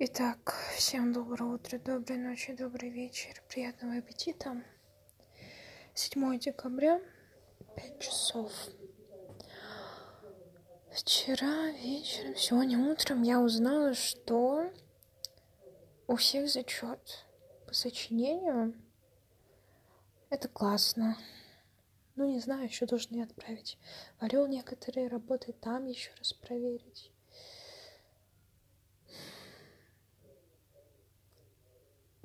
Итак, всем доброе утро, доброй ночи, добрый вечер, приятного аппетита. 7 декабря, 5 часов. Вчера вечером, сегодня утром я узнала, что у всех зачет по сочинению. Это классно. Ну, не знаю, еще должны отправить Орел некоторые работы, там еще раз проверить.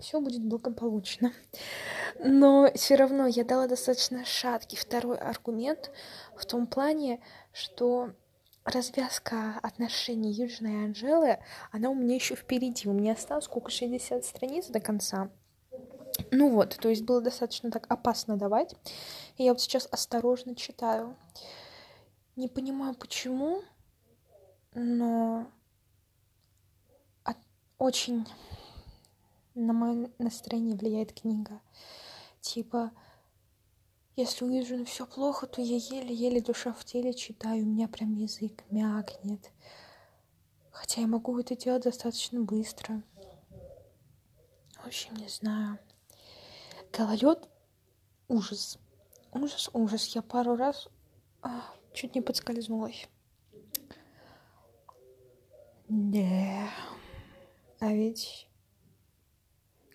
Все будет благополучно. Но все равно я дала достаточно шаткий второй аргумент в том плане, что развязка отношений Южной и Анжелы, она у меня еще впереди. У меня осталось сколько, 60 страниц до конца. Ну вот, то есть было достаточно так опасно давать. И я вот сейчас осторожно читаю. Не понимаю, почему, но очень на мое настроение влияет книга. Типа, если увижу ну, все плохо, то я еле-еле душа в теле читаю, у меня прям язык мякнет. Хотя я могу это делать достаточно быстро. В общем, не знаю. Гололед — ужас. Ужас, ужас. Я пару раз а, чуть не подскользнулась. Да. А ведь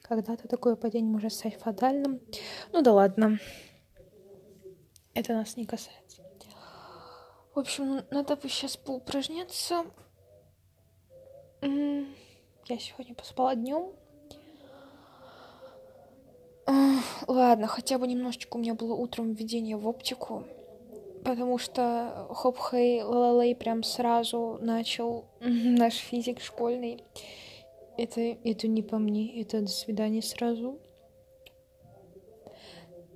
когда-то такое падение может стать фатальным. Ну да ладно. Это нас не касается. В общем, надо бы сейчас поупражняться. Я сегодня поспала днем. Ладно, хотя бы немножечко у меня было утром введение в оптику, потому что Хоп Хей Лалалей прям сразу начал наш физик школьный это, это не по мне, это до свидания сразу.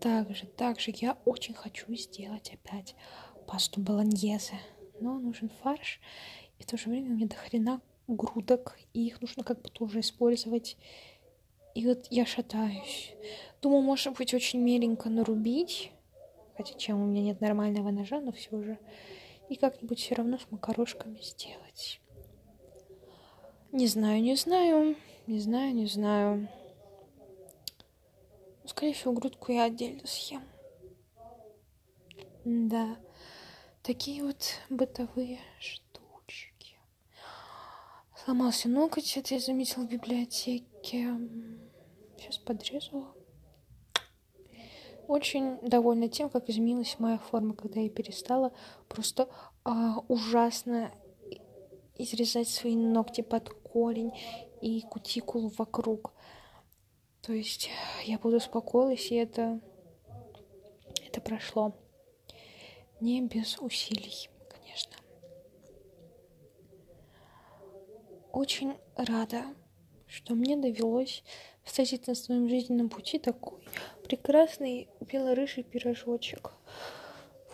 Также, также я очень хочу сделать опять пасту болоньезе. Но нужен фарш, и в то же время меня до хрена грудок, и их нужно как бы тоже использовать. И вот я шатаюсь. Думаю, может быть, очень меленько нарубить, хотя чем у меня нет нормального ножа, но все же. И как-нибудь все равно с макарошками сделать. Не знаю, не знаю, не знаю, не знаю. Скорее всего, грудку я отдельно съем. Да, такие вот бытовые штучки. Сломался ноготь, это я заметила в библиотеке. Сейчас подрезала. Очень довольна тем, как изменилась моя форма, когда я перестала просто а, ужасно изрезать свои ногти под корень и кутикулу вокруг. То есть я буду успокоилась, и это, это прошло. Не без усилий, конечно. Очень рада, что мне довелось встретить на своем жизненном пути такой прекрасный белорыжий пирожочек.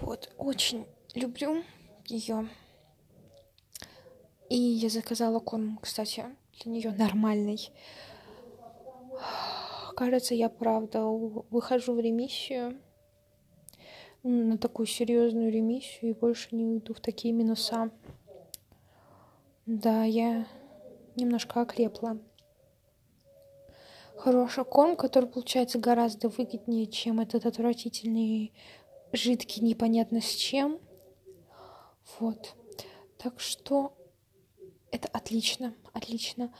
Вот, очень люблю ее. И я заказала корм, кстати, для нее нормальный. Кажется, я правда выхожу в ремиссию на такую серьезную ремиссию и больше не уйду в такие минуса. Да, я немножко окрепла. Хороший корм, который получается гораздо выгоднее, чем этот отвратительный жидкий непонятно с чем. Вот. Так что это отлично, отлично.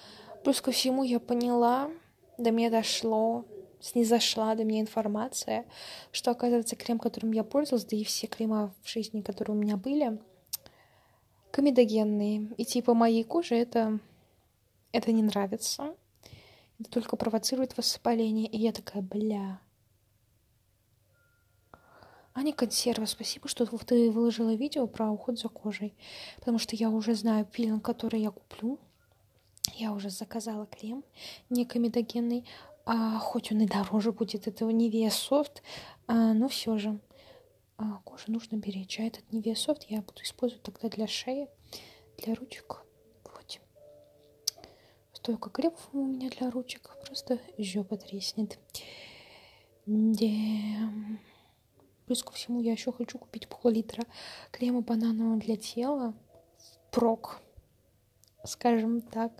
Плюс ко всему я поняла, до меня дошло, снизошла до меня информация, что, оказывается, крем, которым я пользовалась, да и все крема в жизни, которые у меня были, комедогенные. И типа моей коже это, это не нравится. Это только провоцирует воспаление. И я такая, бля, Аня Консерва, спасибо, что ты выложила видео про уход за кожей, потому что я уже знаю пилинг, который я куплю. Я уже заказала крем не комедогенный, а хоть он и дороже будет этого Nivea Soft, а, но все же а, кожу нужно беречь. А этот Nivea Soft я буду использовать тогда для шеи, для ручек. Вот. Столько кремов у меня для ручек, просто жопа треснет. Да. Плюс ко всему я еще хочу купить пол-литра крема бананового для тела. Прок, скажем так.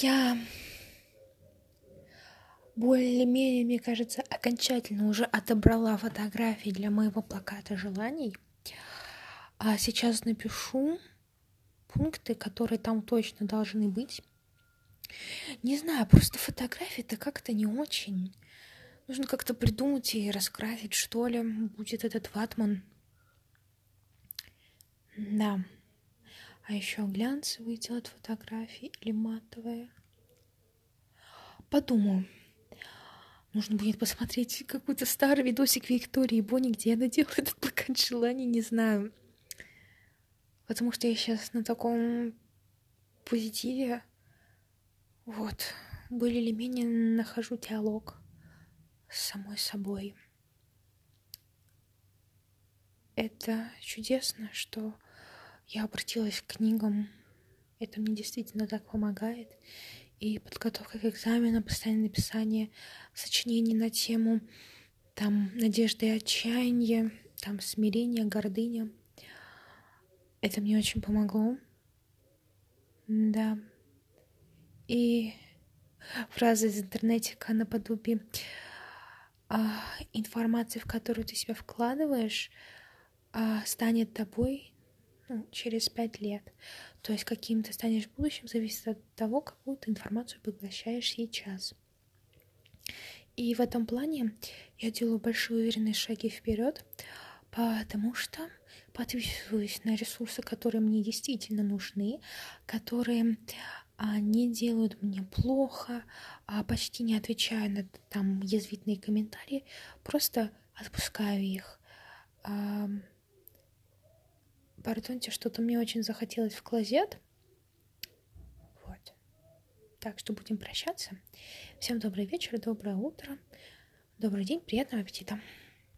Я более-менее, мне кажется, окончательно уже отобрала фотографии для моего плаката желаний. А сейчас напишу пункты, которые там точно должны быть. Не знаю, просто фотографии-то как-то не очень. Нужно как-то придумать и раскрасить, что ли, будет этот ватман. Да. А еще глянцевые делать фотографии или матовые. Подумаю. Нужно будет посмотреть какой-то старый видосик Виктории Бонни, где она делает этот плакат желаний, не знаю. Потому что я сейчас на таком позитиве. Вот. Более или менее нахожу диалог с самой собой. Это чудесно, что я обратилась к книгам. Это мне действительно так помогает. И подготовка к экзамену, постоянное написание сочинений на тему там надежды и отчаяния, там смирение, гордыня. Это мне очень помогло. Да. И фраза из интернетика наподобие а, информации, в которую ты себя вкладываешь, а, станет тобой ну, через пять лет. То есть каким ты станешь в будущем, зависит от того, какую ты информацию поглощаешь сейчас. И в этом плане я делаю большие уверенные шаги вперед, потому что подписываюсь на ресурсы, которые мне действительно нужны, которые а, не делают мне плохо, а почти не отвечаю на там язвительные комментарии, просто отпускаю их. А, пардоньте, что-то мне очень захотелось в клозет. Вот. Так что будем прощаться. Всем добрый вечер, доброе утро, добрый день, приятного аппетита.